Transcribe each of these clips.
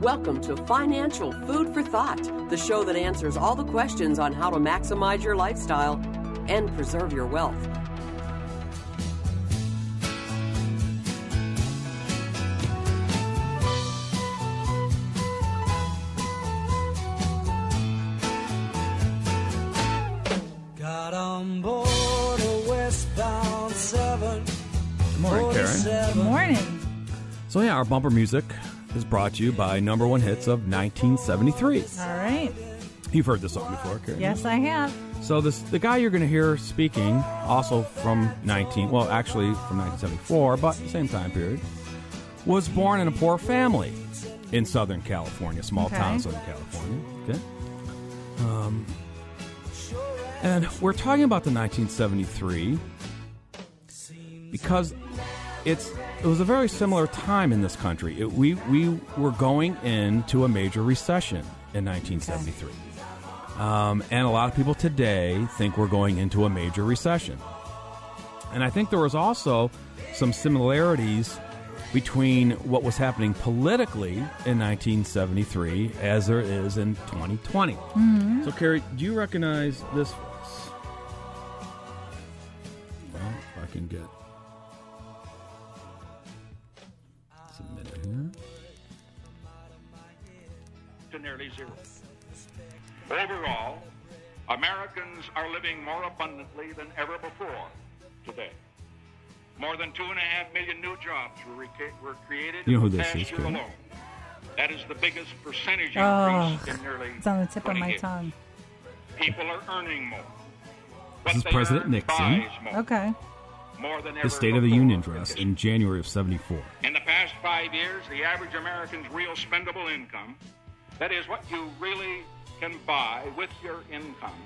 Welcome to Financial Food for Thought, the show that answers all the questions on how to maximize your lifestyle and preserve your wealth. Got on board a westbound 7. Good morning, Karen. Good morning. So yeah, our bumper music is brought to you by number one hits of 1973. All right. You've heard this song before, Karen. Yes, I have. So this the guy you're going to hear speaking, also from 19, well, actually from 1974, but same time period, was born in a poor family in Southern California, small Okay. town Southern California. Okay. Um, and we're talking about the 1973 because it's it was a very similar time in this country. It, we we were going into a major recession in 1973, um, and a lot of people today think we're going into a major recession. And I think there was also some similarities between what was happening politically in 1973 as there is in 2020. So, Carrie, do you recognize this voice? Well, I can get zero. Overall, Americans are living more abundantly than ever before today. More than two and a half million new jobs were, reca- were created You know who in the this past is, year alone. That is the biggest percentage Oh, increase in nearly it's on the tip of my years. tongue. People are earning more. What This is President Nixon. more, Okay. more than ever State of the Union address in January of 74. In the past five years, the average American's real spendable income, that is what you really can buy with your income,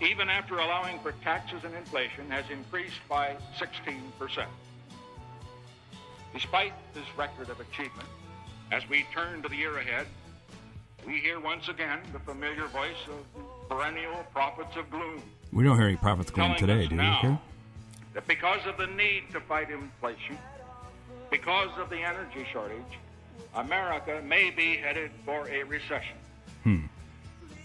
even after allowing for taxes and inflation, has increased by 16%. Despite this record of achievement, as we turn to the year ahead, we hear once again the familiar voice of perennial prophets of gloom. We don't hear any prophets going telling today, do you, now that because of the need to fight inflation, because of the energy shortage, America may be headed for a recession. Hmm.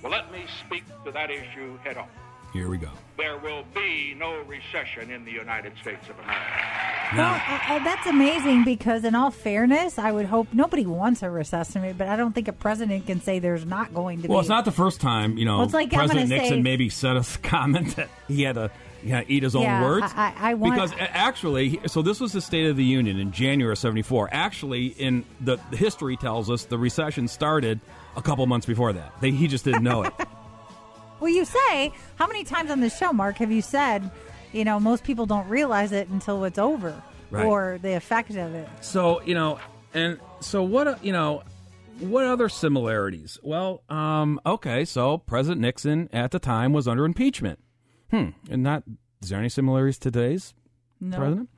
Well, let me speak to that issue head on. Here we go. There will be no recession in the United States of America. Well, uh, that's amazing because, in all fairness, I would hope nobody wants a recession, but I don't think a president can say there's not going to Well, be. Well, it's not the first time, you know, Well, it's like, President Nixon say- maybe said a comment that he had to you know, eat his own Yeah, words. I- I- I want- because actually, so this was the State of the Union in January of 74. Actually, in the, the history tells us the recession started a couple months before that. They, he just didn't know it. Well, you say how many times on this show, Mark, have you said, you know, most people don't realize it until it's over, Right. or the effect of it. So you know, and so what? uh, You know, what other similarities? Well, um, okay, so President Nixon at the time was under impeachment. Hmm, and not is there any similarities to today's No. president?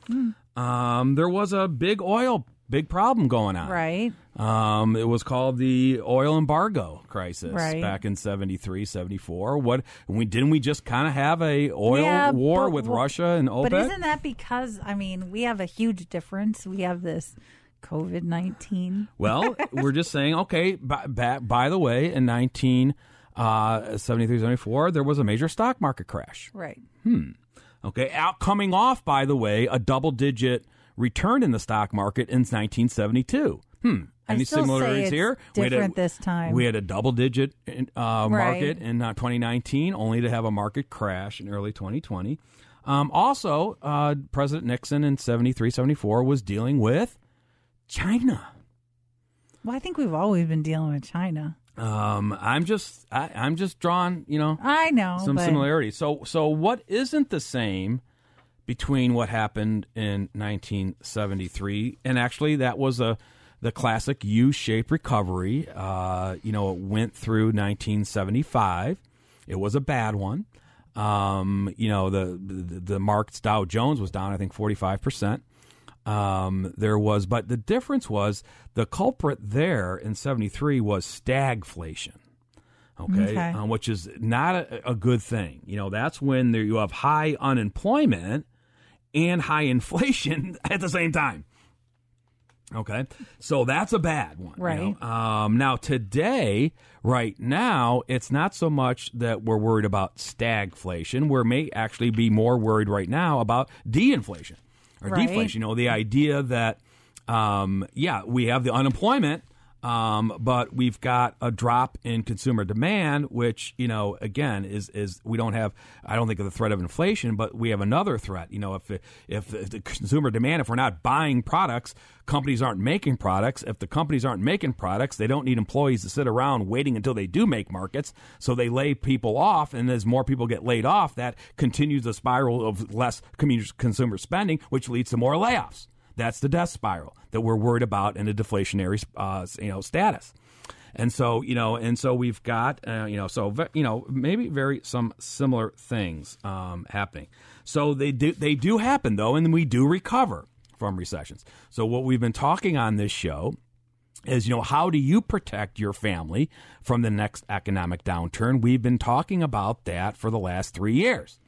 Um, there was a big oil, big problem going on. Right. Um, it was called the oil embargo crisis Right. back in 73, 74. What we didn't we just kind of have a oil Yeah, war but- with well, Russia and OPEC? But isn't that because I mean we have a huge difference? We have this COVID nineteen. Well, we're just saying, okay, by, by, by the way, in 1973, 74, there was a major stock market crash. Right. Hmm. Okay, out coming off, by the way, a double digit return in the stock market in 1972. Hmm. Any similarities it's here? different this time. We had a double digit uh, market Right. in uh, 2019, only to have a market crash in early 2020. Um, also, uh, President Nixon in 73, 74 was dealing with China. Well, I think we've always been dealing with China. Um, I'm just I, I'm just drawing, you know, I know some but similarities. So so what isn't the same between what happened in 1973 and actually that was a the classic U-shaped recovery. Uh, you know, it went through 1975 It was a bad one. Um, you know, the, the the markets Dow Jones was down, I think, forty five percent. Um, there was, but the difference was the culprit there in '73 was stagflation. Okay, Okay. Um, which is not a, a good thing. You know, that's when there, you have high unemployment and high inflation at the same time. Okay, so that's a bad one. you Right. know. Um, now today, right now, it's not so much that we're worried about stagflation. We may actually be more worried right now about de-inflation or Right. deflation. You know, the idea that, um, yeah, we have the unemployment. Um, but we've got a drop in consumer demand, which you know, again, is is we don't have. I don't think of the threat of inflation, but we have another threat. You know, if if, the consumer demand, if we're not buying products, companies aren't making products. If the companies aren't making products, they don't need employees to sit around waiting until they do make markets. So they lay people off, and as more people get laid off, that continues the spiral of less consumer spending, which leads to more layoffs. That's the death spiral that we're worried about in a deflationary, uh, you know, status. And so, you know, and so we've got, uh, you know, so you know, maybe very some similar things um, happening. So they do they do happen though, and we do recover from recessions. So what we've been talking on this show is you know how do you protect your family from the next economic downturn we've been talking about that for the last three years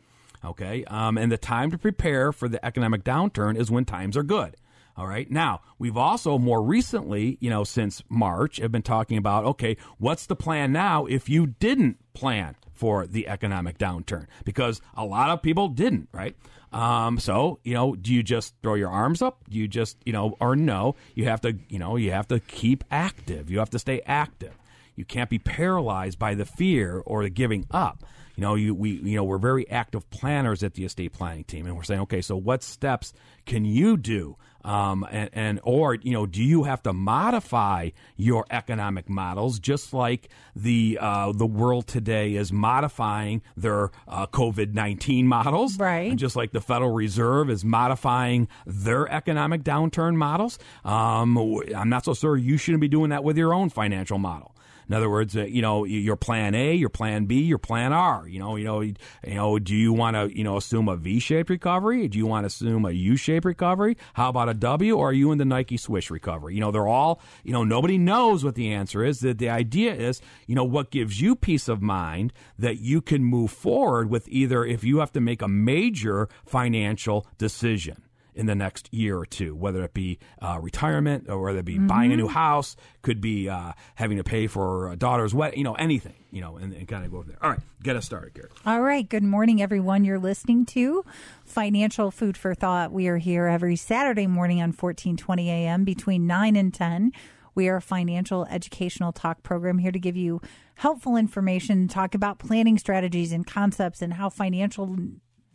okay um, and the time to prepare for the economic downturn is when times are good. All right now we've also more recently you know since march have been talking about okay what's the plan now if you didn't plan for the economic downturn? Because a lot of people didn't right? Um, so you know do you just throw your arms up? Do you just you know or no? You have to you know you have to keep active. You have to stay active. You can't be paralyzed by the fear or the giving up you know you we you know we're very active planners at the estate planning team and we're saying okay so what steps can you do um, and, and or you know do you have to modify your economic models just like the uh, the world today is modifying their uh, COVID nineteen models Right. and just like the Federal Reserve is modifying their economic downturn models um, I'm not so sure you shouldn't be doing that with your own financial model. In other words, uh, you know, your plan A, your plan B, your plan R. You know, you know, you know. Do you want to, you know, assume a V-shaped recovery? Do you want to assume a U-shaped recovery? How about a W? Or are you in the Nike Swish recovery? You know, they're all, you know, nobody knows what the answer is. That the idea is, you know, what gives you peace of mind that you can move forward with either if you have to make a major financial decision in the next year or two, whether it be uh, retirement or whether it be buying a new house, could be uh, having to pay for a daughter's wedding, you know, anything, you know, and, and kind of go over there. All right, get us started, Carrie. All right. Good morning, everyone. You're listening to Financial Food for Thought. We are here every Saturday morning on 1420 a.m. between 9 and 10. We are a financial educational talk program here to give you helpful information, talk about planning strategies and concepts and how financial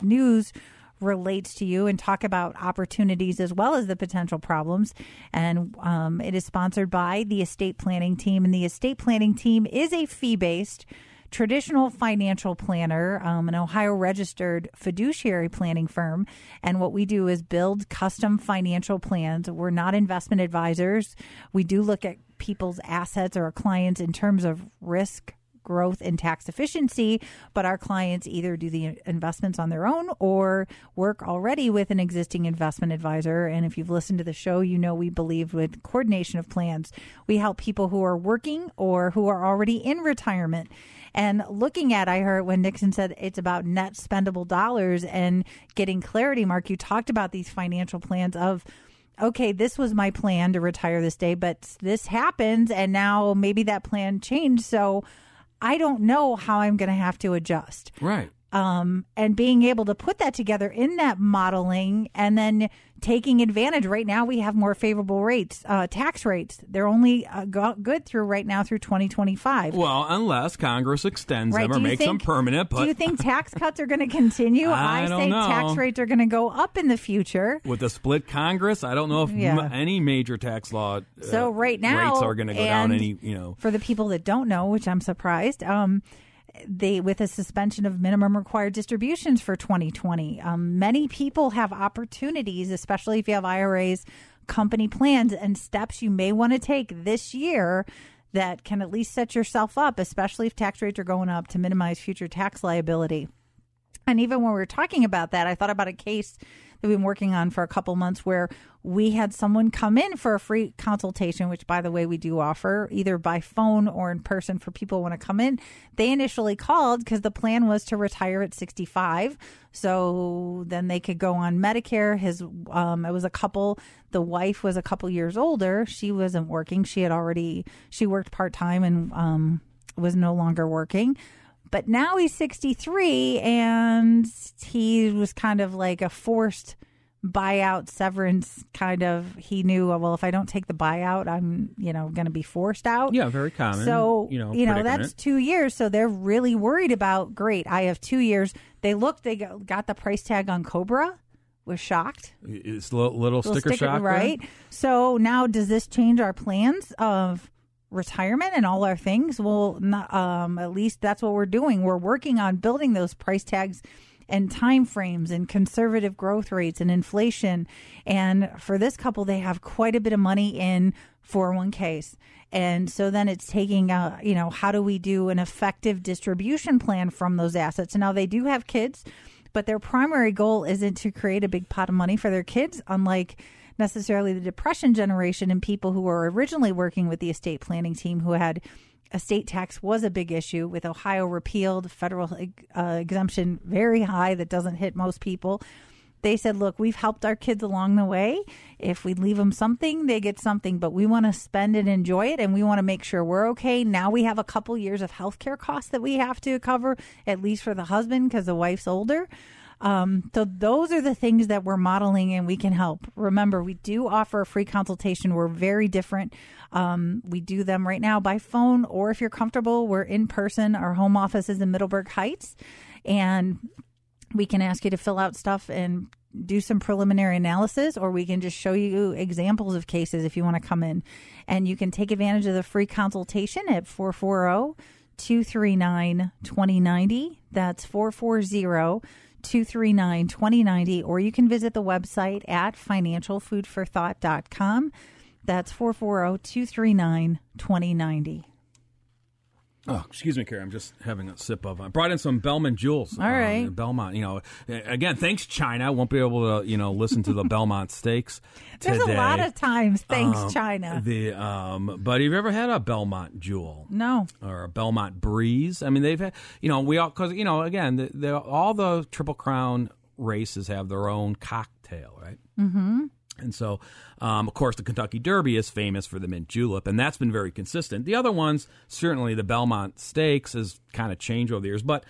news relates to you and talk about opportunities as well as the potential problems. And um, it is sponsored by the estate planning team. And the estate planning team is a fee based traditional financial planner, um, an Ohio registered fiduciary planning firm. And what we do is build custom financial plans. We're not investment advisors. We do look at people's assets or clients in terms of risk growth and tax efficiency, but our clients either do the investments on their own or work already with an existing investment advisor. And if you've listened to the show, you know we believe with coordination of plans. We help people who are working or who are already in retirement. And looking at, I heard when Nixon said it's about net spendable dollars and getting clarity, Mark, you talked about these financial plans of okay, this was my plan to retire this day, but this happens and now maybe that plan changed. So I don't know how I'm going to have to adjust. Right. Um, and being able to put that together in that modeling and then taking advantage. Right now, we have more favorable rates, uh, tax rates. They're only uh, go- good through right now through 2025. Well, unless Congress extends Right. them or makes them permanent, but Do you think tax cuts are going to continue? I don't say know. tax rates are going to go up in the future. with a split Congress, I don't know if Yeah. m- any major tax law uh, So right now, rates are going to go down any, you know. for the people that don't know, which I'm surprised, um, they with a suspension of minimum required distributions for 2020. Um, many people have opportunities, especially if you have IRAs, company plans, and steps you may want to take this year that can at least set yourself up, especially if tax rates are going up to minimize future tax liability. And even when we were talking about that, I thought about a case that we've been working on for a couple months where we had someone come in for a free consultation, which, by the way, we do offer either by phone or in person for people who want to come in. They initially called because the plan was to retire at 65. So then they could go on Medicare. His, um, it was a couple. The wife was a couple years older. She wasn't working. She had already, she worked part time and um, was no longer working but now he's 63 and he was kind of like a forced buyout severance kind of he knew oh, well if i don't take the buyout i'm you know going to be forced out Yeah, very common. so you know, you know that's two years so they're really worried about great i have two years they looked they got got the price tag on COBRA was shocked it's a little, little Little sticker, shock, there. right? So now, does this change our plans of retirement and all our things? Well, not, um, at least that's what we're doing. We're working on building those price tags and time frames and conservative growth rates and inflation. And for this couple, they have quite a bit of money in 401ks. And so then it's taking, uh, you know, how do we do an effective distribution plan from those assets? Now they do have kids, but their primary goal isn't to create a big pot of money for their kids, unlike necessarily the depression generation and people who were originally working with the estate planning team who had estate tax was a big issue with Ohio repealed, federal uh, exemption very high that doesn't hit most people. They said, look, we've helped our kids along the way. If we leave them something, they get something, but we want to spend and enjoy it, and we want to make sure we're okay. Now we have a couple years of healthcare costs that we have to cover, at least for the husband, because the wife's older. Um, so those are the things that we're modeling and we can help. Remember, we do offer a free consultation. We're very different. Um, we do them right now by phone, or if you're comfortable, we're in person. Our home office is in Middleburg Heights, and we can ask you to fill out stuff and do some preliminary analysis, or we can just show you examples of cases if you want to come in. And you can take advantage of the free consultation at 440 239 2090. That's 440 239 2090, or you can visit the website at financialfoodforthought.com. That's 440 239 2090. Oh, excuse me, Carrie. I'm just having a sip of. I brought in some Belmont Jewels. All right. Belmont. You know, again, thanks China. Won't be able to, you know, listen to the Belmont Stakes. There's today. a lot of times. Thanks, Um, China. The um, but have you ever had a Belmont Jewel? no. or a Belmont Breeze. I mean, they've had, you know, we all, because, you know, again, the, the, all the Triple Crown races have their own cocktail, right? Mm-hmm. And so, um, of course, the Kentucky Derby is famous for the mint julep, and that's been very consistent. The other ones, certainly the Belmont Stakes, has kind of changed over the years, but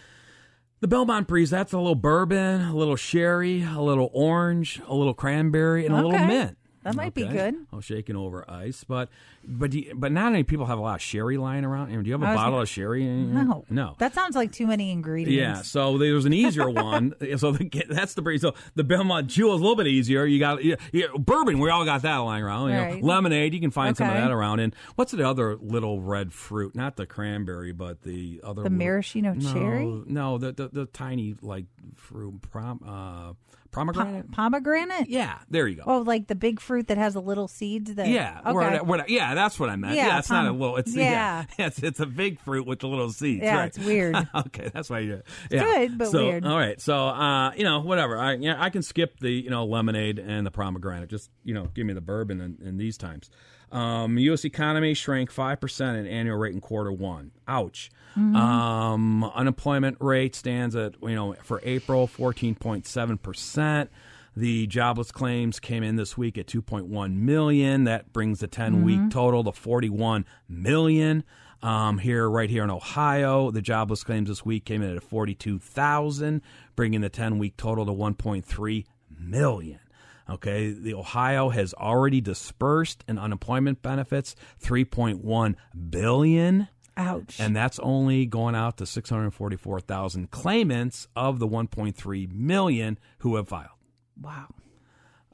the Belmont Breeze, that's a little bourbon, a little sherry, a little orange, a little cranberry, and a little mint. That might be Okay. good. Oh, shaking over ice, but but do you- but not many people have a lot of sherry lying around. Do you have a bottle gonna- of sherry? No. no. That sounds like too many ingredients. Yeah, so there's an easier one. So the, that's the breeze. So the Belmont Jewel is a little bit easier. You got yeah, yeah, bourbon. We all got that lying around. You know, Right. lemonade. You can find some of that around. And what's the other little red fruit? Not the cranberry, but the other. The little- maraschino no, cherry? No, the, the the tiny like fruit prom uh, pomegranate. Pomegranate? yeah, there you go. Oh, like the big fruit that has the little seeds that. Yeah, Okay. where- yeah, that's what I meant. Yeah, Yeah, it's not a pom- little. It's yeah. yeah, it's it's a big fruit with the little seeds. Yeah, right. it's weird. okay, that's why you. Yeah. good, but so, weird. All right, so uh, you know, whatever. I yeah, I can skip the you know lemonade and the pomegranate. Just you know, give me the bourbon in, in these times. Um, U.S. economy shrank five percent in annual rate in quarter one. Ouch. Mm-hmm. Um, unemployment rate stands at you know for April fourteen point seven percent. The jobless claims came in this week at 2.1 million. That brings the 10 Mm-hmm. week total to 41 million. Um, here, right here in Ohio, the jobless claims this week came in at 42,000, bringing the 10 week total to 1.3 million. Okay, the Ohio has already dispersed in unemployment benefits 3.1 billion. Ouch. And that's only going out to 644,000 claimants of the 1.3 million who have filed. wow.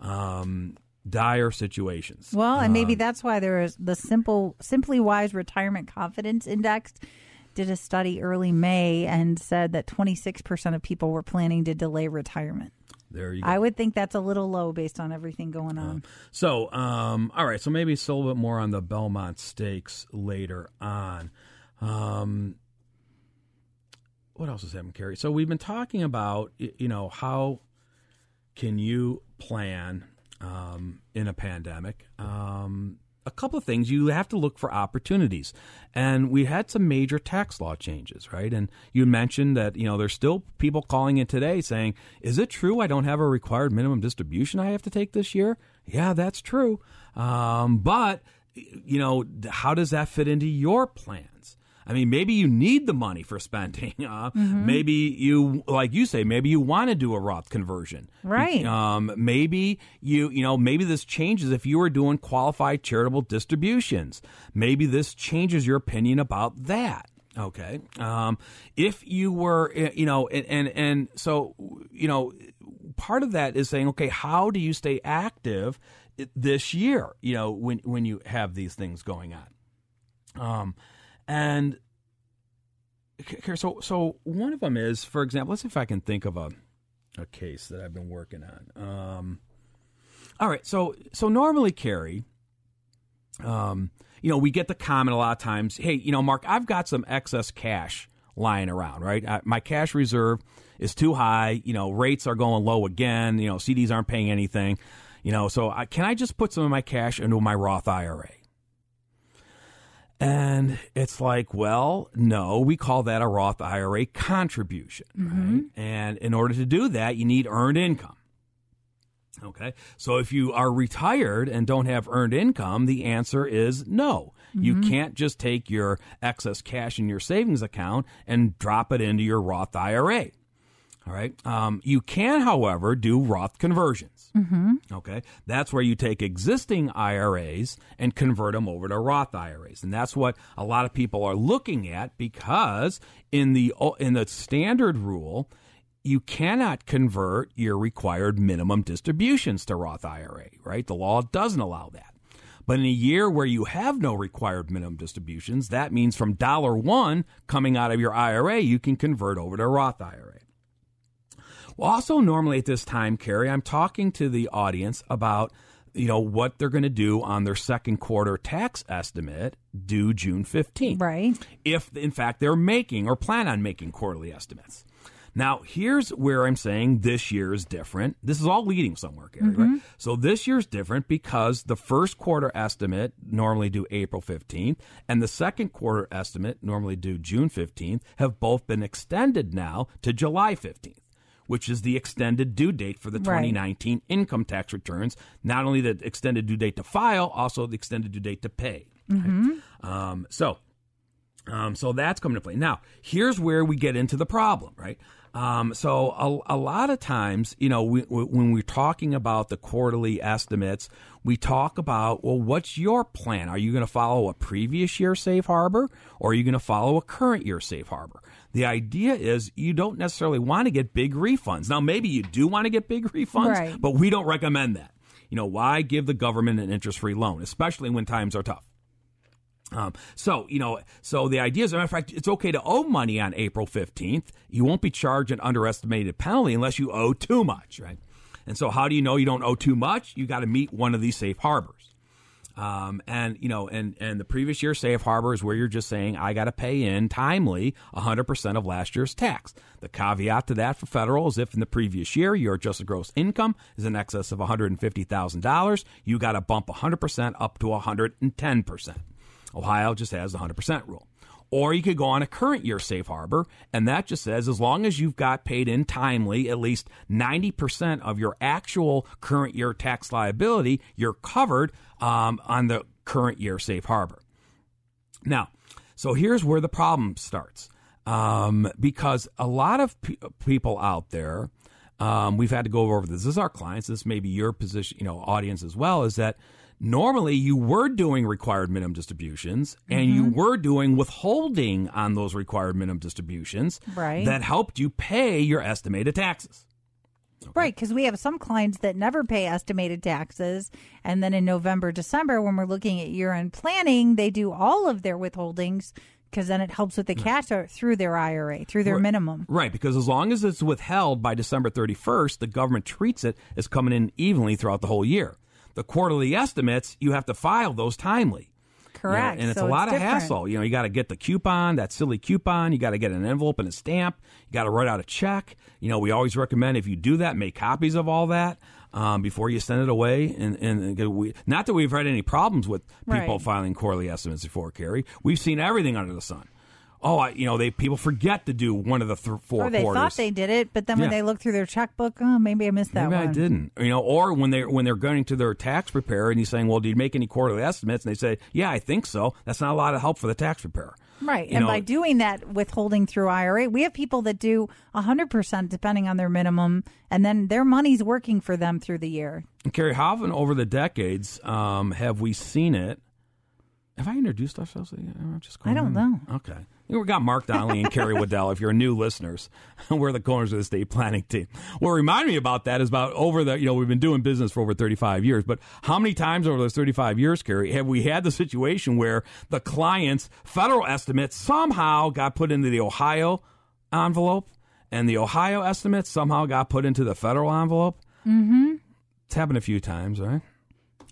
Um, dire situations. Well, and maybe that's why there is the simple, simply wise retirement confidence index did a study early May and said that 26% of people were planning to delay retirement. There you go. I would think that's a little low based on everything going on. So, um, all right. So maybe it's a little bit more on the Belmont Stakes later on. Um, what else is happening, Carrie? So we've been talking about, you know, how can you plan um, in a pandemic? Um, a couple of things you have to look for opportunities, and we had some major tax law changes, right? And you mentioned that you know there's still people calling in today saying, "Is it true I don't have a required minimum distribution I have to take this year?" Yeah, that's true, um, but you know how does that fit into your plans? I mean, maybe you need the money for spending. Uh, Maybe you, like you say, maybe you want to do a Roth conversion. Right. Um, maybe you, you know, maybe this changes if you were doing qualified charitable distributions. Maybe this changes your opinion about that. Okay. Um, if you were, eh, you know, and, and and so, you know, part of that is saying, okay, how do you stay active this year? You know, when when you have these things going on. Um, and so so one of them is, for example, let's see if I can think of a a case that I've been working on. Um, all right, so so normally, Carrie, um, you know, we get the comment a lot of times, hey, you know, Mark, I've got some excess cash lying around, right? I, my cash reserve is too high. You know, rates are going low again. You know, CDs aren't paying anything. You know, so I, can I just put some of my cash into my Roth IRA? And it's like, well, no, we call that a Roth IRA contribution, mm-hmm. right? And in order to do that, you need earned income. Okay. So if you are retired and don't have earned income, the answer is no. You mm-hmm. can't just take your excess cash in your savings account and drop it into your Roth IRA. All right. Um, you can, however, do Roth conversions. Mm-hmm. Okay. That's where you take existing IRAs and convert them over to Roth IRAs, and that's what a lot of people are looking at because in the in the standard rule, you cannot convert your required minimum distributions to Roth IRA. Right. The law doesn't allow that. But in a year where you have no required minimum distributions, that means from dollar one coming out of your IRA, you can convert over to Roth IRA. Also normally at this time, Carrie, I'm talking to the audience about you know what they're going to do on their second quarter tax estimate due June 15th. Right. If in fact they're making or plan on making quarterly estimates. Now, here's where I'm saying this year is different. This is all leading somewhere, Gary, right? Mm-hmm. So this year's different because the first quarter estimate normally due April 15th and the second quarter estimate normally due June 15th have both been extended now to July 15th which is the extended due date for the Right. 2019 income tax returns. Not only the extended due date to file, also the extended due date to pay. right? Um, so, um, so that's coming to play. Now, here's where we get into the problem, right? Um, so a, a lot of times, you know, we, we, when we're talking about the quarterly estimates, we talk about, well, what's your plan? Are you going to follow a previous year safe harbor or are you going to follow a current year safe harbor? The idea is you don't necessarily want to get big refunds. Now, maybe you do want to get big refunds, Right. but we don't recommend that. You know, why give the government an interest free loan, especially when times are tough? Um, so, you know, so the idea is, as a matter of fact, it's okay to owe money on April 15th. You won't be charged an underestimated penalty unless you owe too much, right? And so, how do you know you don't owe too much? You got to meet one of these safe harbors. Um, and you know, and and the previous year safe harbor is where you're just saying I got to pay in timely 100% of last year's tax. The caveat to that for federal is if in the previous year your adjusted gross income is in excess of $150,000, you got to bump 100% up to 110%. Ohio just has the 100% rule. Or you could go on a current year safe harbor, and that just says as long as you've got paid in timely at least 90% of your actual current year tax liability, you're covered um, on the current year safe harbor. Now, so here's where the problem starts. Um, because a lot of pe- people out there, um, we've had to go over this. This is our clients. This may be your position, you know, audience as well. Is that normally you were doing required minimum distributions and you were doing withholding on those required minimum distributions Right. that helped you pay your estimated taxes. Right, because we have some clients that never pay estimated taxes. And then in November, December, when we're looking at year end planning, they do all of their withholdings because then it helps with the cash through their IRA, through their Right. minimum. Right, because as long as it's withheld by December 31st, the government treats it as coming in evenly throughout the whole year. The quarterly estimates, you have to file those timely. You know, and it's So a lot of different. hassle. You know, you got to get the coupon, that silly coupon. You got to get an envelope and a stamp. You got to write out a check. You know, we always recommend if you do that, make copies of all that um, before you send it away. And, and, and we, not that we've had any problems with people Right. filing quarterly estimates before, Carrie. We've seen everything under the sun. Oh, I, you know, they people forget to do one of the th- four Or they quarters. thought they did it, but then when Yeah. they look through their checkbook, oh, maybe I missed that Maybe one. I didn't. You know, or when they when they're going to their tax preparer and he's saying, "Well, do you make any quarterly estimates?" and they say, "Yeah, I think so." That's not a lot of help for the tax preparer. Right. You and know- by doing that withholding through IRA, we have people that do 100% depending on their minimum, and then their money's working for them through the year. And Carrie, how often over the decades um, have we seen it? Have I introduced ourselves? I'm just I don't know. Okay. We got Mark Donnelly and Carrie Waddell. If you're new listeners, we're the corners of the state planning team. What reminded me about that is about over the, you know, we've been doing business for over 35 years, but how many times over those 35 years, Carrie, have we had the situation where the client's federal estimate somehow got put into the Ohio envelope and the Ohio estimate somehow got put into the federal envelope? Mm-hmm. It's happened a few times, right?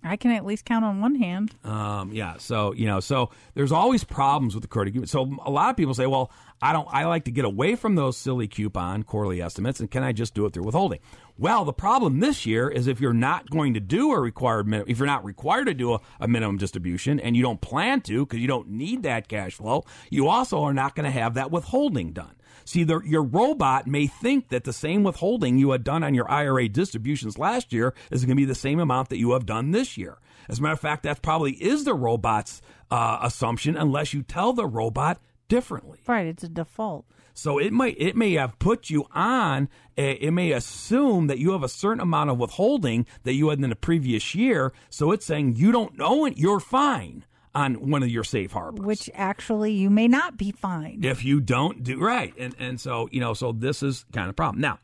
I can at least count on one hand. Um, yeah. So you know, so there's always problems with the quarterly. So a lot of people say, well, I don't. I like to get away from those silly coupon quarterly estimates, and can I just do it through withholding? Well, the problem this year is if you're not going to do a required minimum, if you're not required to do a, a minimum distribution, and you don't plan to because you don't need that cash flow, you also are not going to have that withholding done. See, the, your robot may think that the same withholding you had done on your IRA distributions last year is going to be the same amount that you have done this year. As a matter of fact, that probably is the robot's uh, assumption, unless you tell the robot differently. Right. It's a default. So it might it may have put you on. It may assume that you have a certain amount of withholding that you had in the previous year. So it's saying you don't know it. You're fine on one of your safe harbors. Which actually you may not be fine. if you don't do right. And and so you know so this is kind of a problem. Now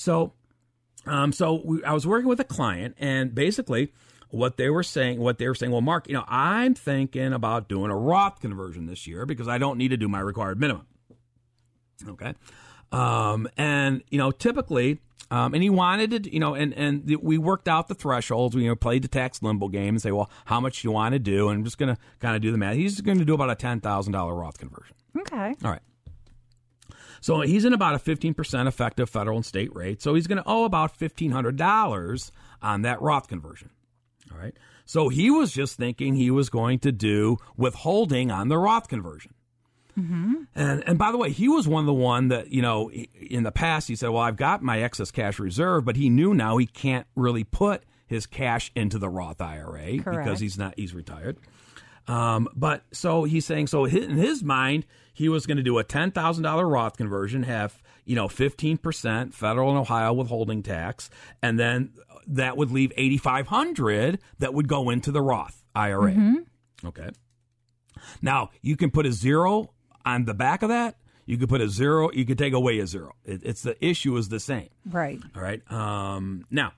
so um so we, i was working with a client and basically what they were saying what they were saying well mark you know i'm thinking about doing a roth conversion this year because i don't need to do my required minimum. Okay. Um and you know typically um, and he wanted to, you know, and, and the, we worked out the thresholds. We you know, played the tax limbo game and say, well, how much do you want to do? And I'm just going to kind of do the math. He's going to do about a $10,000 Roth conversion. Okay. All right. So he's in about a 15% effective federal and state rate. So he's going to owe about $1,500 on that Roth conversion. All right. So he was just thinking he was going to do withholding on the Roth conversion. And and by the way, he was one of the one that you know in the past he said, "Well, I've got my excess cash reserve," but he knew now he can't really put his cash into the Roth IRA because he's not he's retired. Um, but so he's saying so in his mind he was going to do a ten thousand dollar Roth conversion, have you know fifteen percent federal and Ohio withholding tax, and then that would leave eighty five hundred that would go into the Roth IRA. Okay. Now you can put a zero on the back of that. You could put a zero. You could take away a zero. It, it's the issue is the same. Right. All right. Um, now,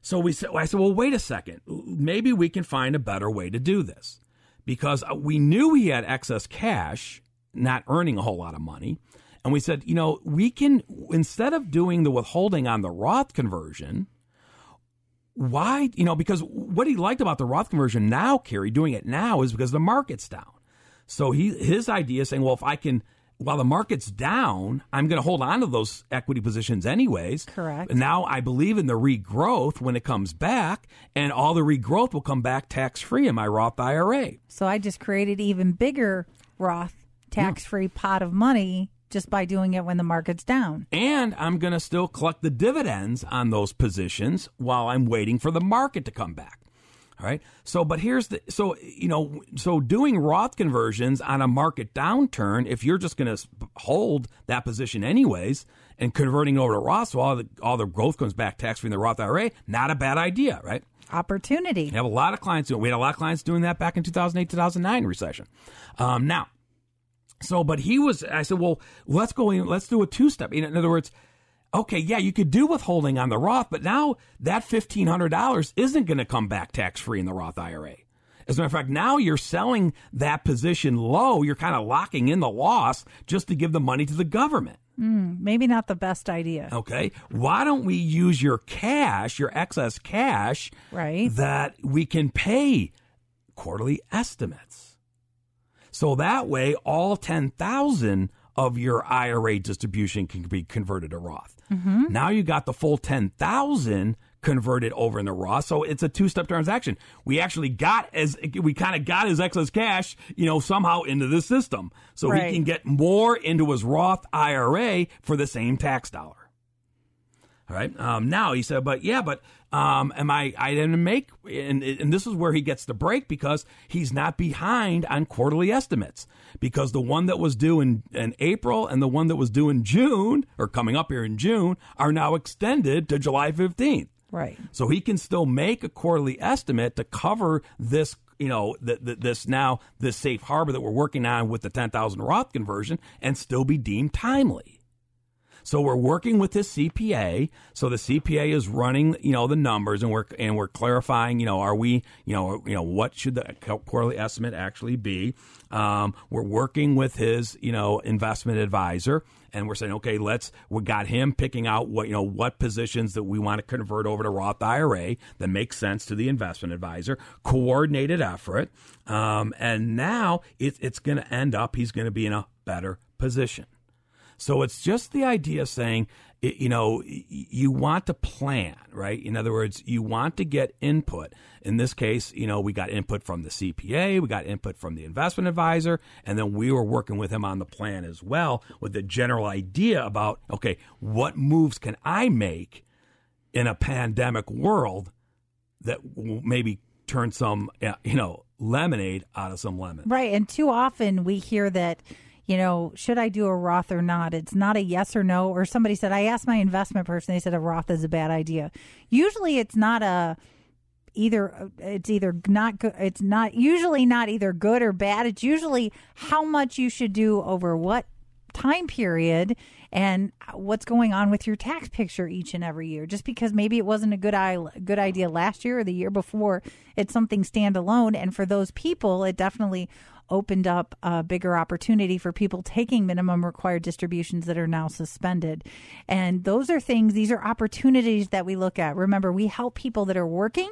so we said, I said, well, wait a second. Maybe we can find a better way to do this because we knew he had excess cash, not earning a whole lot of money. And we said, you know, we can, instead of doing the withholding on the Roth conversion, why, you know, because what he liked about the Roth conversion now, Carrie, doing it now is because the market's down. So he, his idea is saying, well, if I can, while the market's down, I'm going to hold on to those equity positions anyways. Correct. Now I believe in the regrowth when it comes back, and all the regrowth will come back tax free in my Roth IRA. So I just created even bigger Roth tax free pot of money just by doing it when the market's down. And I'm going to still collect the dividends on those positions while I'm waiting for the market to come back. All right. So, but here's the so you know so doing Roth conversions on a market downturn, if you're just going to hold that position anyways and converting over to Roth, so all the all the growth comes back tax free in the Roth IRA, not a bad idea, right? Opportunity. We have a lot of clients doing. We had a lot of clients doing that back in 2008, 2009 recession. Um, now, so but he was. I said, well, let's go in. Let's do a two step. In, in other words, okay, yeah, you could do withholding on the Roth, but now that fifteen hundred dollars isn't going to come back tax free in the Roth IRA. As a matter of fact, now you're selling that position low. You're kind of locking in the loss just to give the money to the government. Hmm, maybe not the best idea. Okay. Why don't we use your cash, your excess cash, Right. that we can pay quarterly estimates? So that way, all 10,000 of your IRA distribution can be converted to Roth. Now you got the full 10,000 converted over into Roth. So it's a two-step transaction. We actually got as we kind of got his excess cash, you know, somehow into the system. So Right. he can get more into his Roth IRA for the same tax dollar. All right. Um, now he said, but yeah, but um, am I? I didn't make, and and this is where he gets the break because he's not behind on quarterly estimates because the one that was due in, in April and the one that was due in June or coming up here in June are now extended to July fifteenth. Right. So he can still make a quarterly estimate to cover this, you know, th- th- this now this safe harbor that we're working on with the ten thousand Roth conversion and still be deemed timely. So we're working with this CPA. So the CPA is running, you know, the numbers, and we're and we're clarifying, you know, are we, you know, you know, what should the quarterly estimate actually be? Um, we're working with his, you know, investment advisor, and we're saying, okay, let's. We got him picking out what you know what positions that we want to convert over to Roth IRA that makes sense to the investment advisor. Coordinated effort, um, and now it, it's going to end up. He's going to be in a better position. So it's just the idea of saying, you know, you want to plan, right? In other words, you want to get input. In this case, you know, we got input from the CPA, we got input from the investment advisor, and then we were working with him on the plan as well with the general idea about, okay, what moves can I make in a pandemic world that maybe turn some, uh, you know, lemonade out of some lemon. Right. And too often we hear that, you know, should I do a Roth or not? It's not a yes or no. Or somebody said, I asked my investment person, they said a Roth is a bad idea. Usually it's not a either it's either not good it's not usually not either good or bad it's usually how much you should do over what time period and what's going on with your tax picture each and every year just because maybe it wasn't a good good idea last year or the year before it's something standalone and for those people it definitely opened up a bigger opportunity for people taking minimum required distributions that are now suspended. And those are things, these are opportunities that we look at. Remember, we help people that are working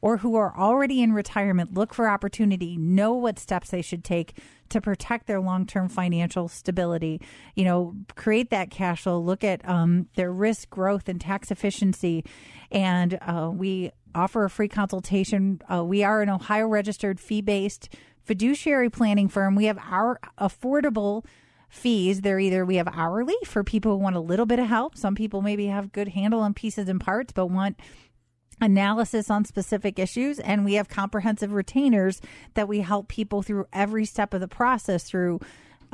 or who are already in retirement look for opportunity, know what steps they should take to protect their long term financial stability. You know, create that cash flow, look at um, their risk growth and tax efficiency. And uh, we offer a free consultation. Uh, we are an Ohio registered fee based fiduciary planning firm. We have our affordable fees. They're either we have hourly for people who want a little bit of help. Some people maybe have good handle on pieces and parts, but want analysis on specific issues and we have comprehensive retainers that we help people through every step of the process through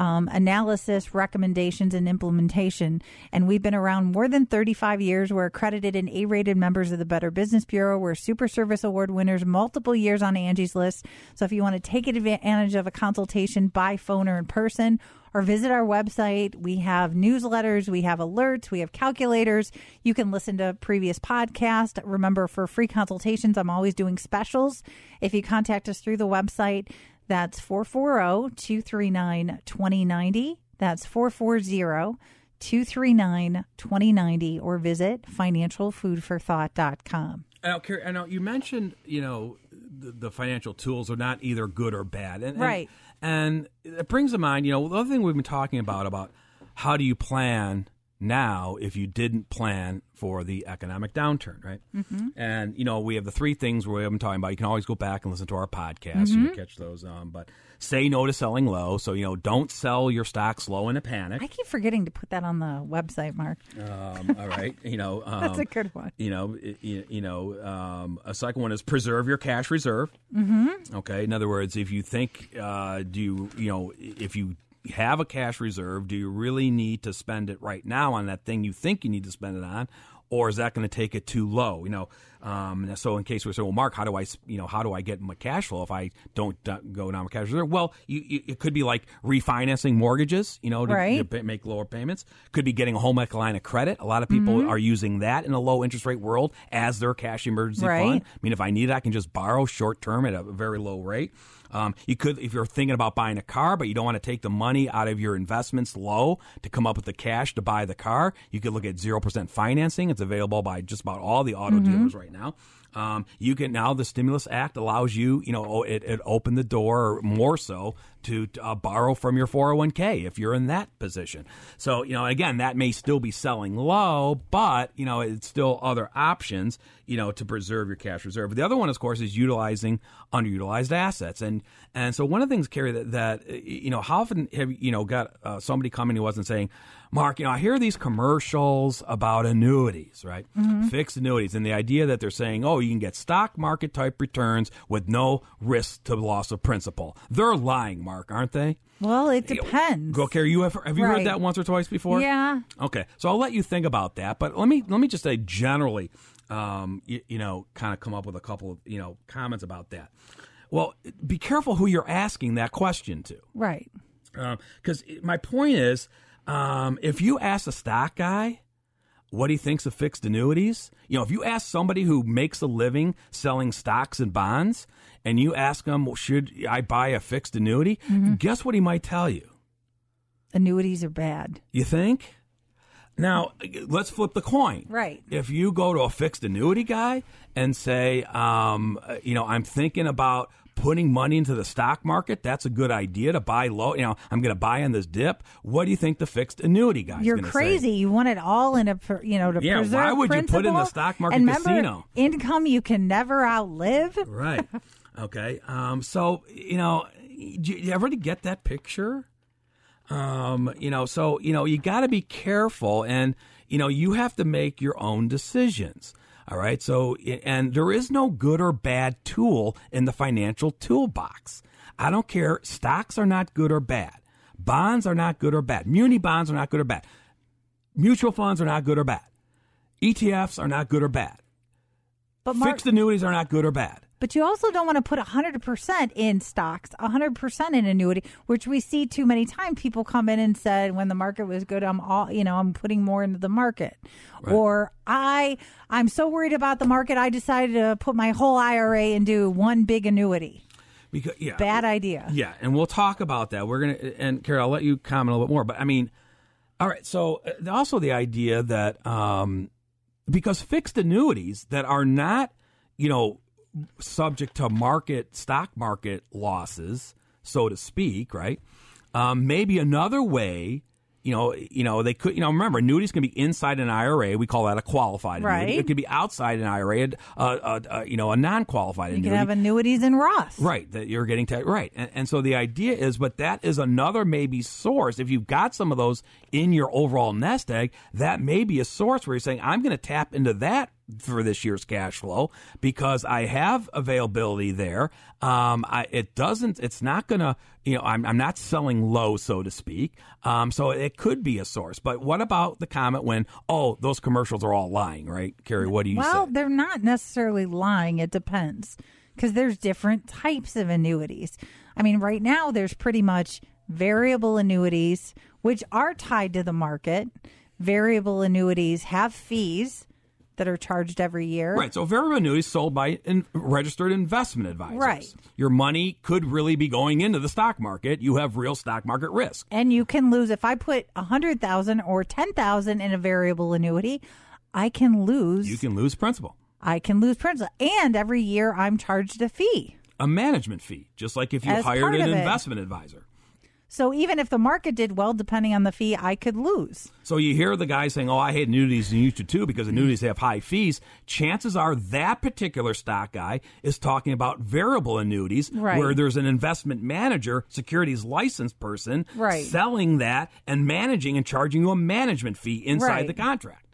um, analysis, recommendations, and implementation. And we've been around more than 35 years. We're accredited and A rated members of the Better Business Bureau. We're Super Service Award winners, multiple years on Angie's List. So if you want to take advantage of a consultation by phone or in person, or visit our website. We have newsletters, we have alerts, we have calculators. You can listen to previous podcasts. Remember, for free consultations, I'm always doing specials. If you contact us through the website, that's 440 239 2090. That's 440 239 2090 or visit financialfoodforthought.com. Now, Carrie, I know you mentioned, you know, the, the financial tools are not either good or bad, and, and- Right. And, it brings to mind, you know, the other thing we've been talking about about how do you plan now if you didn't plan for the economic downturn, right? Mm-hmm. And you know, we have the three things we have been talking about. You can always go back and listen to our podcast Mm-hmm. and catch those. Um, but say no to selling low. So you know, don't sell your stocks low in a panic. I keep forgetting to put that on the website, Mark. Um, all right, you know, um, That's a good one. you know, you, you know, um, a second one is preserve your cash reserve. Mm-hmm. Okay. In other words, if you think, uh, do you, you know, if you have a cash reserve, do you really need to spend it right now on that thing you think you need to spend it on? or is that going to take it too low? You know, um, so in case we say, well, Mark, how do I, you know, how do I get my cash flow if I don't go down my cash reserve? Well, you, you, it could be like refinancing mortgages, you know, to, Right. to make lower payments. Could be getting a home equity line of credit. A lot of people Mm-hmm. are using that in a low interest rate world as their cash emergency Right. fund. I mean, if I need it, I can just borrow short term at a very low rate. Um, you could, if you're thinking about buying a car, but you don't want to take the money out of your investments low to come up with the cash to buy the car, you could look at zero percent financing. It's available by just about all the auto dealers right now. Um, you can now the stimulus act allows you, you know, it, it opened the door more so to uh, borrow from your 401k if you're in that position. So, you know, again, that may still be selling low, but, you know, it's still other options, you know, to preserve your cash reserve. The other one, of course, is utilizing underutilized assets. And, and so one of the things, Carrie, that, that you know, how often have you, you know, got uh, somebody coming to us and saying, Mark, you know, I hear these commercials about annuities, right? Fixed annuities. And the idea that they're saying, oh, you can get stock market type returns with no risk to loss of principal. They're lying, Mark, aren't they? Well, it depends. Go, care. you have, have you Right. heard that once or twice before? Yeah. Okay, so I'll let you think about that, but let me let me just say generally, um, you, you know, kind of come up with a couple of you know comments about that. Well, be careful who you're asking that question to Right. because my point is, um, if you ask a stock guy what he thinks of fixed annuities, you know, if you ask somebody who makes a living selling stocks and bonds, and you ask him, well, should I buy a fixed annuity? Guess what he might tell you. Annuities are bad. You think? Now, let's flip the coin. Right. If you go to a fixed annuity guy and say, um, you know, I'm thinking about putting money into the stock market, that's a good idea to buy low. You know, I'm going to buy on this dip. What do you think the fixed annuity guy? You're crazy. You want it all in a, you know, to Yeah, why would you put in the stock market and remember, casino? Income you can never outlive. Right. Okay. Um, so you know, do you ever get that picture? Um, you know, so you know, you got to be careful, and you know, you have to make your own decisions. All right. So, and there is no good or bad tool in the financial toolbox. I don't care. Stocks are not good or bad. Bonds are not good or bad. Muni bonds are not good or bad. Mutual funds are not good or bad. ETFs are not good or bad. But Mark, Fixed annuities are not good or bad. But you also don't want to put 100% in stocks, 100% in annuity, which we see too many times. People come in and said when the market was good, I'm all, you know, I'm putting more into the market. Or I I'm so worried about the market, I decided to put my whole IRA do one big annuity. Because yeah, Bad idea. Yeah, and we'll talk about that. We're gonna and Carol, I'll let you comment a little bit more. But I mean, all right. So uh, also the idea that um, because fixed annuities that are not, you know, subject to market stock market losses, so to speak, right? Um, maybe another way. You know, you know, they could. You know, remember, annuities can be inside an IRA. We call that a qualified annuity. Right. It could be outside an IRA. Uh, uh, uh, you know, a non-qualified You annuity. can have annuities in Roth. Right, that you're getting to right, and, and so the idea is, but that is another maybe source. If you've got some of those in your overall nest egg, that may be a source where you're saying, I'm going to tap into that for this year's cash flow because I have availability there. Um, I, it doesn't, it's not going to, you know, I'm, I'm not selling low, so to speak. Um, so it could be a source. But what about the comment when, oh, those commercials are all lying, right, Carrie? What do you Well, say? Well, they're not necessarily lying. It depends because there's different types of annuities. I mean, right now there's pretty much variable annuities, which are tied to the market. Variable annuities have fees that are charged every year. Right. So variable annuities sold by in, registered investment advisors. Right. Your money could really be going into the stock market. You have real stock market risk. And you can lose if I put a hundred thousand or ten thousand in a variable annuity, I can lose. You can lose principal. I can lose principal, and every year I'm charged a fee. A management fee, just like if you As hired an investment advisor. So even if the market did well, depending on the fee, I could lose. So you hear the guy saying, "Oh, I hate annuities and you should too because annuities mm-hmm. have high fees." Chances are that particular stock guy is talking about variable annuities, Right. where there's an investment manager, securities licensed person, Right. selling that and managing and charging you a management fee inside Right. the contract.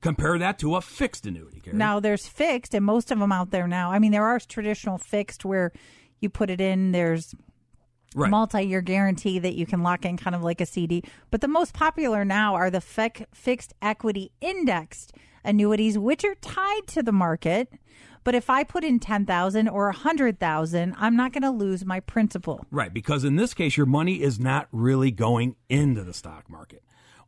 Compare that to a fixed annuity. Carrie. Now there's fixed, and most of them out there now. I mean, there are traditional fixed where you put it in. There's right. multi-year guarantee that you can lock in, kind of like a CD. But the most popular now are the fec- fixed equity indexed annuities, which are tied to the market. But if I put in 10,000 or 100,000, I'm not going to lose my principal. Right, because in this case your money is not really going into the stock market.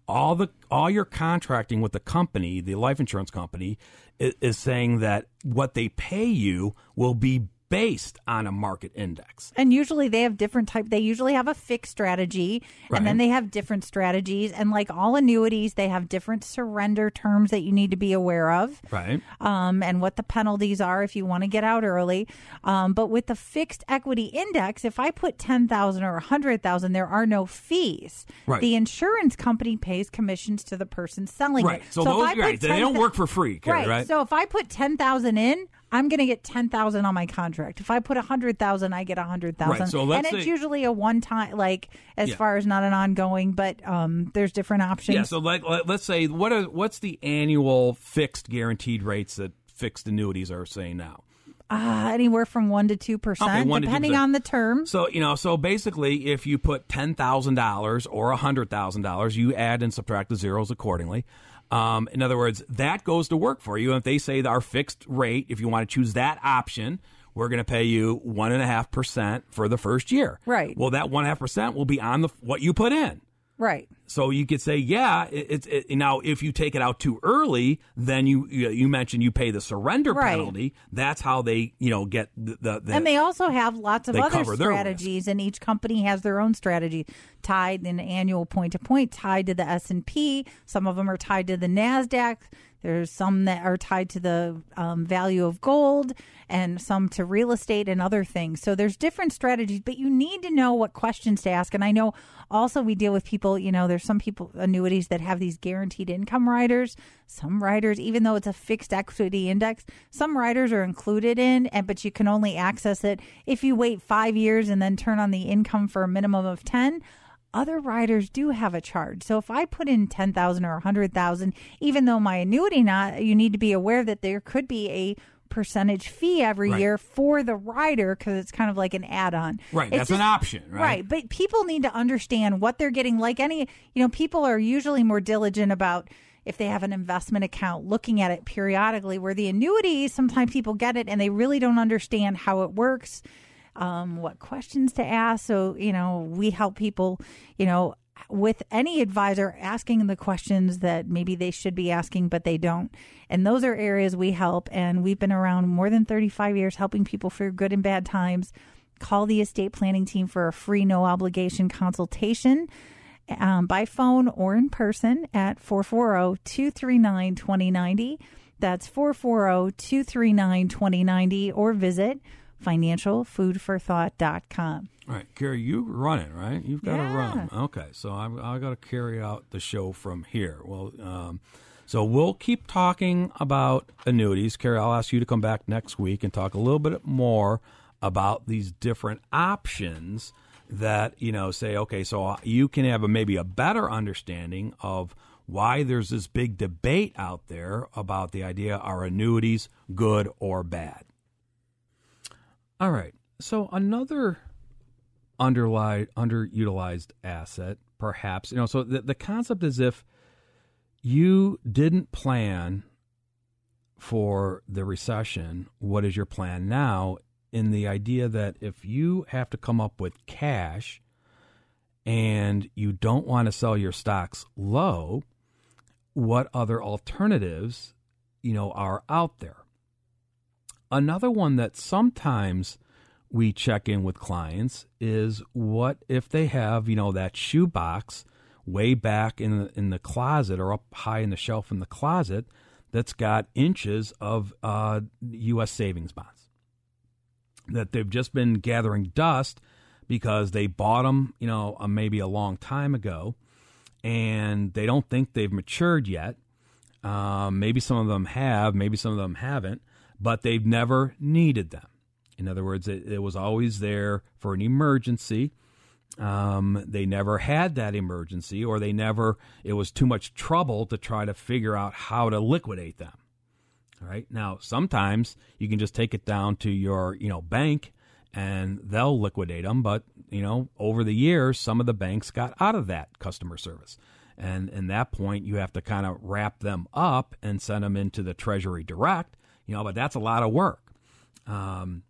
All the all your contracting with the company, the life insurance company, is, is saying that what they pay you will be based on a market index. And usually they have different type. They usually have a fixed strategy, Right. and then they have different strategies. And like all annuities, they have different surrender terms that you need to be aware of. Right. um, and what the penalties are if you want to get out early. Um, but with the fixed equity index, if I put ten thousand or a hundred thousand, there are no fees. Right. The insurance company pays commissions to the person selling Right. it. So, if those right, they don't work for free, Carrie, right. right? So if I put ten thousand in. I'm going to get ten thousand on my contract. If I put a hundred thousand, I get a hundred thousand. Right, so let's and it's say- usually a one time, like as Yeah. far as not an ongoing, but um, there's different options. yeah, so like let, let's say what are what's the annual fixed guaranteed rates that fixed annuities are saying now? uh, anywhere from one to two percent, Okay, 1 to depending 2%. on the term. So you know, so basically, if you put ten thousand dollars or hundred thousand dollars, you add and subtract the zeros accordingly. Um, in other words, that goes to work for you. And if they say that our fixed rate, if you want to choose that option, we're going to pay you one and a half percent for the first year. Right. Well, that one and a half percent will be on the what you put in. Right. So you could say, yeah, it's it, now if you take it out too early, then you you, mentioned you pay the surrender Right. penalty. That's how they you know get the, the, the and they also have lots of other cover their risk. strategies and each company has their own strategy tied in annual point to point tied to the s&p some of them are tied to the nasdaq there's some that are tied to the um, value of gold and some to real estate and other things. So there's different strategies but you need to know what questions to ask. And i know also we deal with people you know there's some people annuities that have these guaranteed income riders some riders even though it's a fixed equity index some riders are included in and but you can only access it if you wait five years and then turn on the income for a minimum of 10 other riders do have a charge. So if I put in 10,000 or 100,000 even though my annuity not you need to be aware that there could be a percentage fee every Right. year for the rider cuz it's kind of like an add-on. Right, It's that's an option, right? but people need to understand what they're getting like any, you know, people are usually more diligent about if they have an investment account looking at it periodically where the annuities sometimes people get it and they really don't understand how it works um, what questions to ask. So, you know, we help people, you know, with any advisor asking the questions that maybe they should be asking, but they don't. And those are areas we help. And we've been around more than 35 years helping people through good and bad times. Call the estate planning team for a free, no obligation consultation. Um, by phone or in person at 440 239 2090. That's 440 239 2090 or visit financialfoodforthought.com. All right, Carrie, you run it, right? You've got to Yeah. run. Okay, so I'm, I got to carry out the show from here. Well, um, so we'll keep talking about annuities. Carrie, I'll ask you to come back next week and talk a little bit more about these different options that you know say okay so you can have a, maybe a better understanding of why there's this big debate out there about the idea are annuities good or bad all right. So another underlie underutilized asset, perhaps, you know, so the, the concept is if you didn't plan for the recession, what is your plan now? In the idea that if you have to come up with cash and you don't want to sell your stocks low, what other alternatives, you know, are out there? Another one that sometimes we check in with clients is what if they have, you know, that shoebox way back in the, in the closet or up high in the shelf in the closet that's got inches of uh, U.S. savings bonds that they've just been gathering dust because they bought them, you know, uh, maybe a long time ago, and they don't think they've matured yet. Um, maybe some of them have, maybe some of them haven't, but they've never needed them. In other words, it, it was always there for an emergency. Um, they never had that emergency, or they never, it was too much trouble to try to figure out how to liquidate them. All right. Now, sometimes you can just take it down to your, you know, bank and they'll liquidate them. But, you know, over the years, some of the banks got out of that customer service. and in that point you have to kind of wrap them up and send them into the Treasury Direct. You know, but that's a lot of work. Um,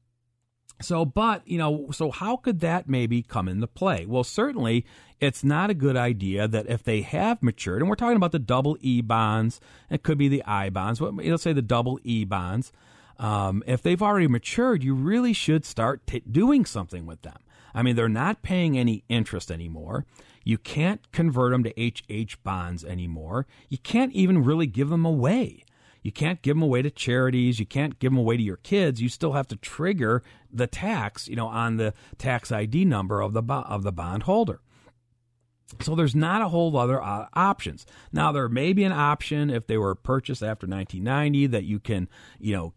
so, but, you know, so how could that maybe come into play? Well, certainly it's not a good idea that if they have matured, and we're talking about the double E bonds, it could be the I bonds, but let's say the double E bonds. Um, if they've already matured, you really should start t- doing something with them. I mean, they're not paying any interest anymore. You can't convert them to HH bonds anymore. You can't even really give them away. You can't give them away to charities. You can't give them away to your kids. You still have to trigger the tax, you know, on the tax ID number of the of the bond holder. So there's not a whole other uh, options. Now there may be an option if they were purchased after 1990 that you can, you know,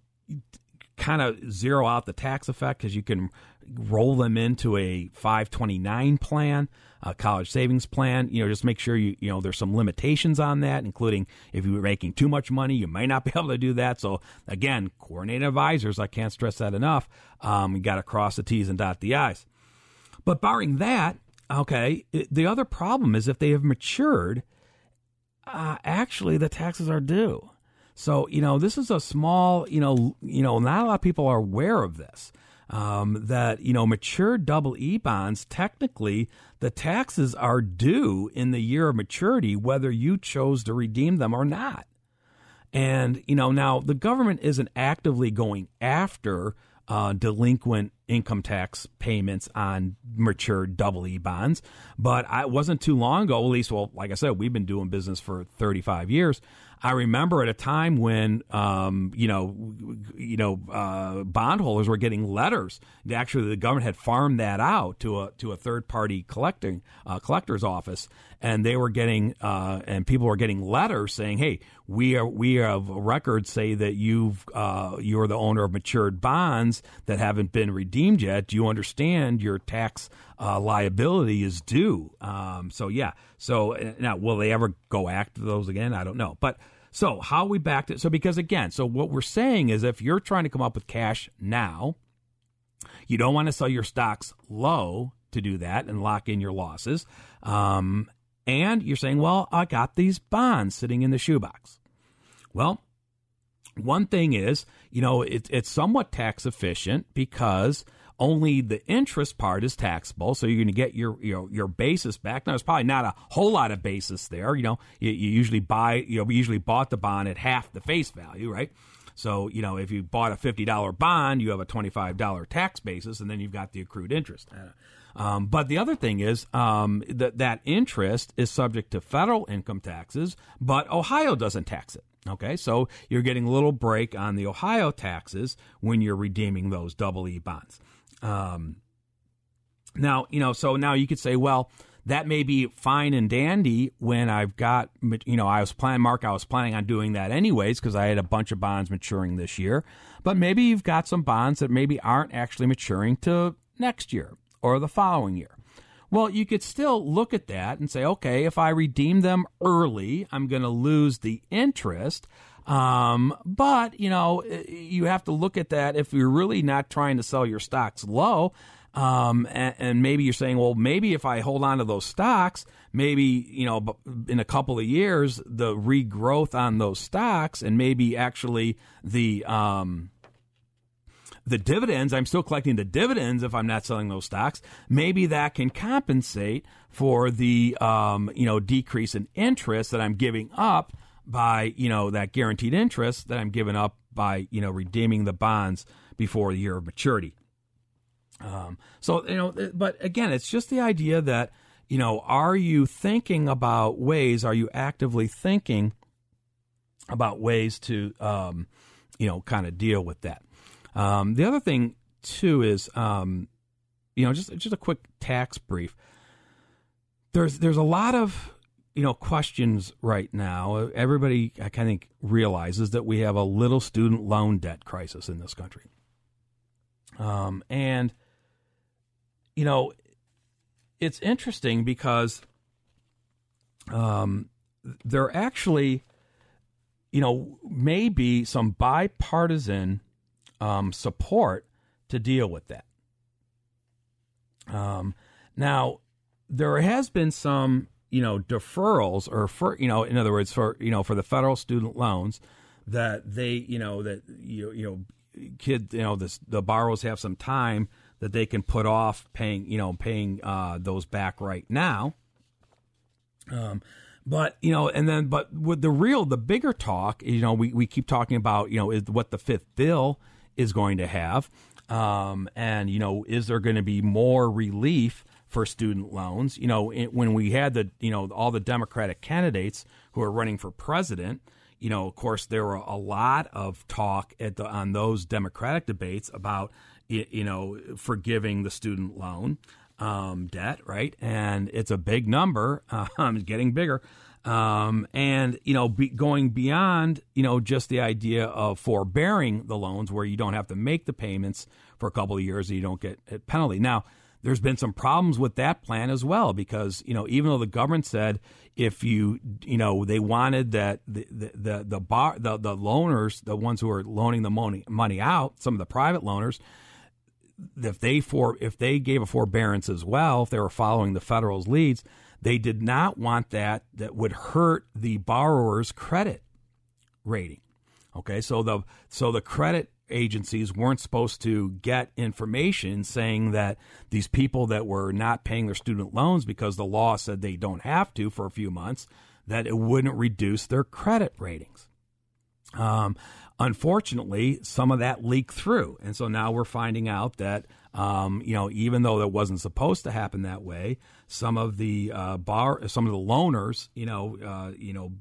kind of zero out the tax effect because you can roll them into a 529 plan a college savings plan. You know, just make sure you you know there's some limitations on that, including if you were making too much money, you might not be able to do that. So again, coordinated advisors, I can't stress that enough. Um, you got to cross the T's and dot the I's. But barring that, okay, the other problem is if they have matured, uh, actually the taxes are due. So you know this is a small, you know, you know, not a lot of people are aware of this um, that you know mature double E bonds technically the taxes are due in the year of maturity whether you chose to redeem them or not. And you know now the government isn't actively going after uh, delinquent income tax payments on mature double E bonds. But I wasn't too long ago, at least, well, like I said, we've been doing business for 35 years. I remember at a time when, um, you know, you know, uh, bondholders were getting letters. Actually, the government had farmed that out to a to a third party collecting uh, collector's office, and they were getting uh, and people were getting letters saying, "Hey, we are we have records say that you've uh, you're the owner of matured bonds that haven't been redeemed yet. Do you understand your tax uh, liability is due?" Um, so yeah, so uh, now will they ever go after those again? I don't know, but. So how we backed it? So because again, so what we're saying is if you're trying to come up with cash now, you don't want to sell your stocks low to do that and lock in your losses. Um, and you're saying, well, I got these bonds sitting in the shoebox. Well, one thing is, you know, it, it's somewhat tax efficient because only the interest part is taxable, so you're going to get your your your basis back. Now, there's probably not a whole lot of basis there. You know, you, you usually buy, you know, we usually bought the bond at half the face value, right? So, you know, if you bought a $50 bond, you have a $25 tax basis, and then you've got the accrued interest. Uh, Um, but the other thing is um, that that interest is subject to federal income taxes, but Ohio doesn't tax it. Okay, so you're getting a little break on the Ohio taxes when you're redeeming those double E bonds. Um, now, you know, so now you could say, well, that may be fine and dandy when I've got, you know, I was planning, Mark, I was planning on doing that anyways because I had a bunch of bonds maturing this year. But maybe you've got some bonds that maybe aren't actually maturing to next year or the following year. Well, you could still look at that and say, okay, if I redeem them early, I'm going to lose the interest. Um, but, you know, you have to look at that if you're really not trying to sell your stocks low. Um, and, and, maybe you're saying, well, maybe if I hold on to those stocks, maybe, you know, in a couple of years, the regrowth on those stocks and maybe actually the, um, the dividends, I'm still collecting the dividends if I'm not selling those stocks. Maybe that can compensate for the um, you know decrease in interest that I'm giving up by you know that guaranteed interest that I'm giving up by you know redeeming the bonds before the year of maturity. Um, so you know, but again, it's just the idea that you know, are you thinking about ways? Are you actively thinking about ways to um, you know kind of deal with that? Um, the other thing too is, um, you know, just just a quick tax brief. There's there's a lot of you know questions right now. Everybody, I kind of realizes that we have a little student loan debt crisis in this country, um, and you know, it's interesting because um, there actually, you know, may be some bipartisan um, support to deal with that. Um, now, there has been some you know deferrals or for you know in other words for you know for the federal student loans that they you know that you you know kid you know this the borrowers have some time that they can put off paying you know paying uh, those back right now. Um, but you know, and then but with the real the bigger talk, you know, we we keep talking about you know is what the fifth bill is going to have, um, and you know, is there going to be more relief? for student loans. You know, it, when we had the, you know, all the Democratic candidates who are running for president, you know, of course, there were a lot of talk at the, on those Democratic debates about, you know, forgiving the student loan um, debt, right? And it's a big number, um, getting bigger. Um, and you know, be, going beyond you know just the idea of forbearing the loans, where you don't have to make the payments for a couple of years, and you don't get a penalty. Now, there's been some problems with that plan as well because you know even though the government said if you you know they wanted that the the the, the bar the, the loaners the ones who are loaning the money money out some of the private loaners if they for if they gave a forbearance as well if they were following the federal's leads they did not want that that would hurt the borrower's credit rating okay so the so the credit agencies weren't supposed to get information saying that these people that were not paying their student loans because the law said they don't have to for a few months, that it wouldn't reduce their credit ratings. Um, unfortunately, some of that leaked through, and so now we're finding out that um, you know even though that wasn't supposed to happen that way, some of the uh, bar, some of the loaners, you know, uh, you know,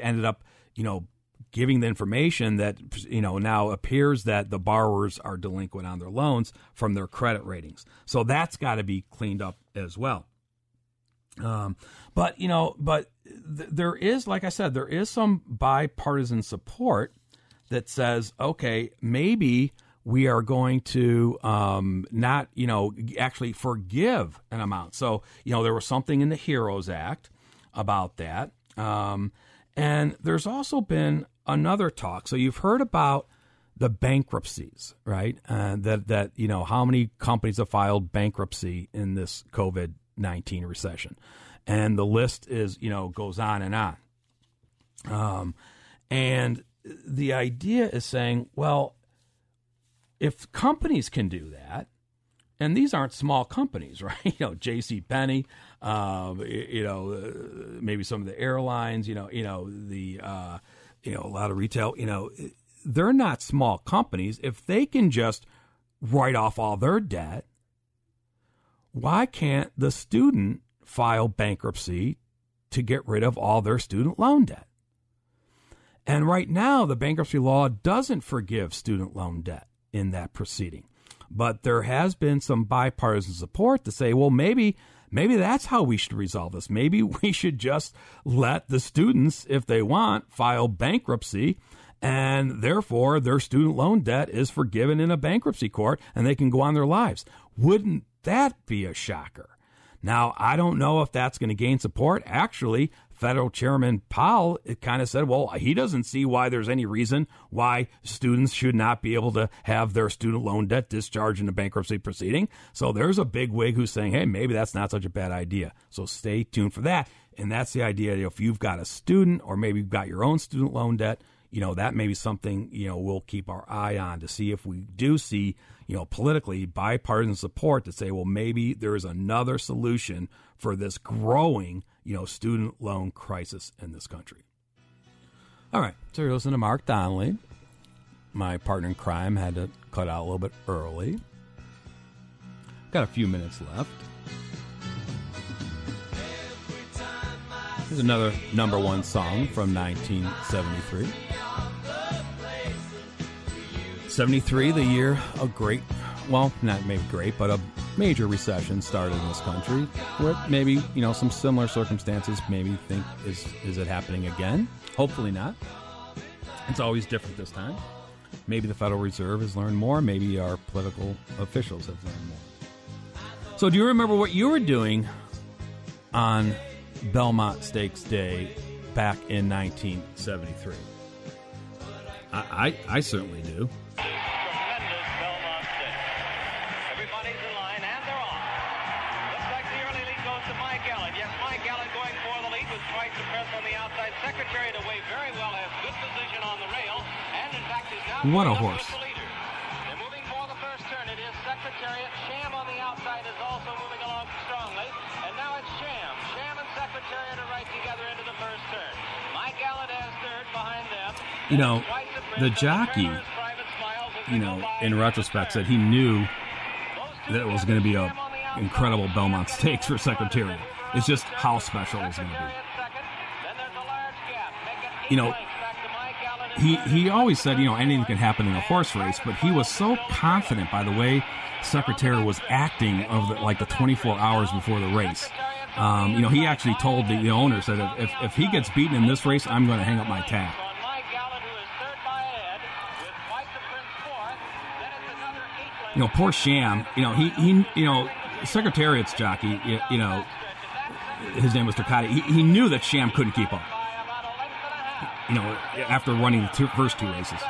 ended up you know giving the information that you know now appears that the borrowers are delinquent on their loans from their credit ratings. So that's got to be cleaned up as well. Um, but you know, but th- there is, like I said, there is some bipartisan support that says, okay, maybe we are going to um, not, you know, actually forgive an amount. So, you know, there was something in the HEROES Act about that. Um, and there's also been another talk. So you've heard about the bankruptcies, right? Uh, that that you know how many companies have filed bankruptcy in this COVID nineteen recession, and the list is you know goes on and on. Um, and the idea is saying, well, if companies can do that, and these aren't small companies, right? You know, J.C. Penney, um, you know, uh, maybe some of the airlines, you know, you know the uh, you know, a lot of retail, you know, they're not small companies. If they can just write off all their debt, why can't the student file bankruptcy to get rid of all their student loan debt? And right now, the bankruptcy law doesn't forgive student loan debt in that proceeding. But there has been some bipartisan support to say, well, maybe maybe that's how we should resolve this. Maybe we should just let the students, if they want, file bankruptcy and therefore their student loan debt is forgiven in a bankruptcy court and they can go on their lives. Wouldn't that be a shocker? Now, I don't know if that's going to gain support. Actually, federal chairman Powell kind of said, well, he doesn't see why there's any reason why students should not be able to have their student loan debt discharged in a bankruptcy proceeding. So there's a big wig who's saying, hey, maybe that's not such a bad idea. So stay tuned for that. And that's the idea. If you've got a student or maybe you've got your own student loan debt, you know, that may be something, you know, we'll keep our eye on to see if we do see, you know, politically bipartisan support to say, well, maybe there is another solution for this growing you know, student loan crisis in this country. All right, so you're listening to Mark Donnelly. My partner in crime had to cut out a little bit early. Got a few minutes left. Here's another number one song from 1973. 73, the year of great, well, not maybe great, but a major recession started in this country, where maybe you know some similar circumstances. Maybe think is is it happening again? Hopefully not. It's always different this time. Maybe the Federal Reserve has learned more. Maybe our political officials have learned more. So, do you remember what you were doing on Belmont Stakes Day back in 1973? I, I, I certainly do. Third a horse. You know, the the jockey, Travers, Private Smiles as you know, in retrospect, said he knew that it was going to be a Sham on the outside. incredible Belmont Stakes for Secretariat. It's just how special it was going to be. Secretariat second. Then there's a large gap. Make it eight You know, lengths back to My Gallant in he he always said, you know, anything can happen in a horse race, but he was so confident by the way Secretariat was acting of the, like the 24 hours before the race. Um, you know, he actually told the, the owner said if, if he gets beaten in this race, I'm going to hang up my tag. You know, poor Sham. You know, he he you know Secretariat's jockey. You, you know, his name was Turcotte. He, he knew that Sham couldn't keep up. You know, after running the two, first two races.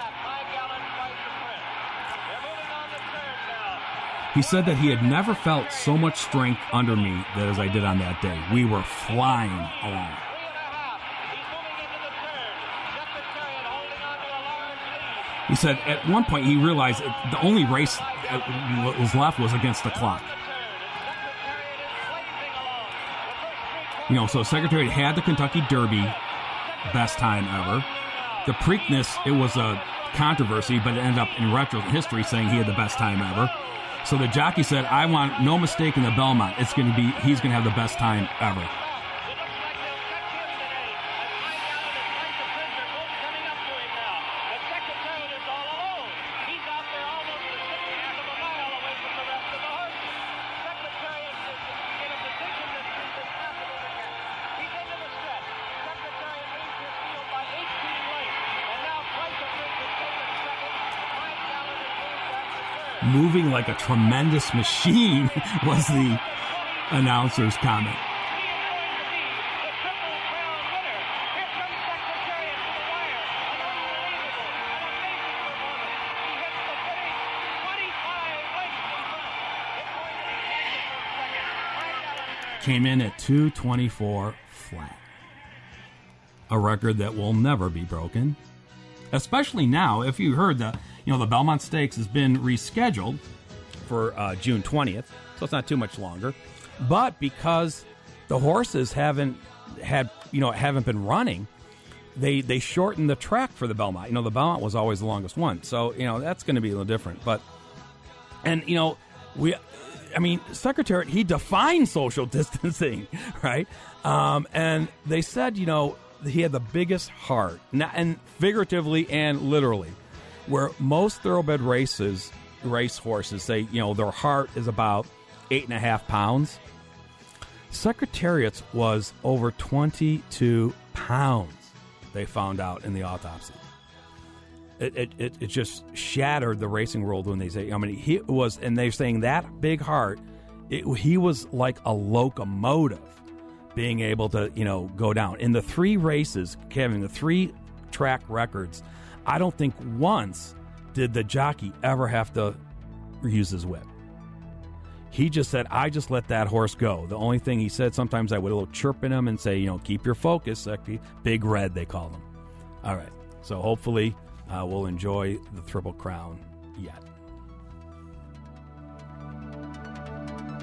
He said that he had never felt so much strength under me as I did on that day. We were flying along. He said at one point he realized the only race that was left was against the clock. You know, so Secretariat had the Kentucky Derby best time ever. The Preakness, it was a controversy, but it ended up in retro history saying he had the best time ever. So the jockey said, "I want no mistake in the Belmont. It's going to be he's going to have the best time ever." Going to be Jackson from second. My Gallant third. Came in at 224 flat. A record that will never be broken. Especially now, if you heard the, you know, the Belmont Stakes has been rescheduled for uh, June 20th, so it's not too much longer. But because the horses haven't had, you know, haven't been running, they they shortened the track for the Belmont. You know, the Belmont was always the longest one, so you know that's going to be a little different. But and you know we i mean Secretariat he defined social distancing right um, and they said you know he had the biggest heart and figuratively and literally where most thoroughbred races race horses say you know their heart is about eight and a half pounds. Secretariat's was over 22 pounds they found out in the autopsy. It, it, it, it just shattered the racing world when they say I mean he was and they're saying that big heart it, he was like a locomotive being able to you know go down. In the three races Kevin the three track records I don't think once did the jockey ever have to use his whip. He just said I just let that horse go. The only thing he said sometimes I would a little chirp in him and say you know keep your focus big red they call them all right. So hopefully uh, we'll enjoy the Triple Crown yet.